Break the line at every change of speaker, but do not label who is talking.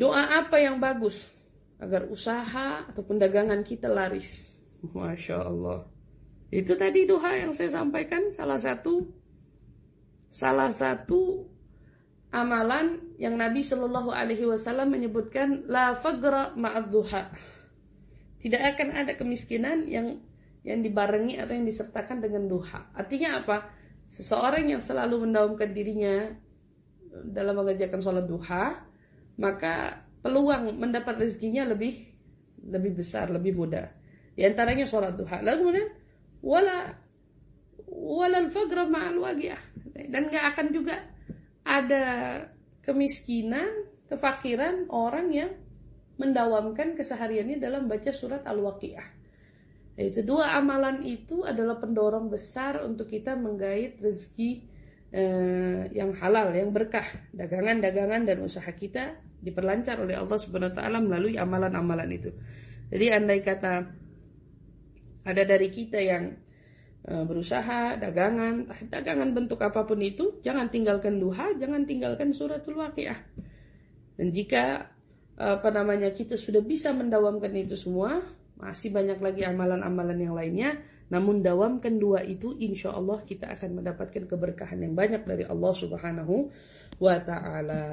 Doa apa yang bagus agar usaha ataupun dagangan kita laris? Masya Allah. Itu tadi doa yang saya sampaikan salah satu salah satu amalan yang Nabi Shallallahu Alaihi Wasallam menyebutkan la fagra ma'ad duha. Tidak akan ada kemiskinan yang yang dibarengi atau yang disertakan dengan duha. Artinya apa? Seseorang yang selalu mendaumkan dirinya dalam mengerjakan sholat duha, maka peluang mendapat rezekinya lebih lebih besar, lebih mudah. Di antaranya sholat duha. Lalu kemudian wala walal fagra ma'al waqiah dan nggak akan juga ada kemiskinan, kefakiran orang yang mendawamkan kesehariannya dalam baca surat Al-Waqiah. Itu dua amalan itu adalah pendorong besar untuk kita menggait rezeki eh, yang halal, yang berkah, dagangan-dagangan dan usaha kita diperlancar oleh Allah Subhanahu wa taala melalui amalan-amalan itu. Jadi andai kata ada dari kita yang e, berusaha, dagangan, dagangan bentuk apa pun itu, jangan tinggalkan duha, jangan tinggalkan suratul waqiah. Dan jika apa namanya kita sudah bisa mendawamkan itu semua, masih banyak lagi amalan-amalan yang lainnya. Namun dawamkan dua itu, insya Allah kita akan mendapatkan keberkahan yang banyak dari Allah Subhanahu wa Ta'ala.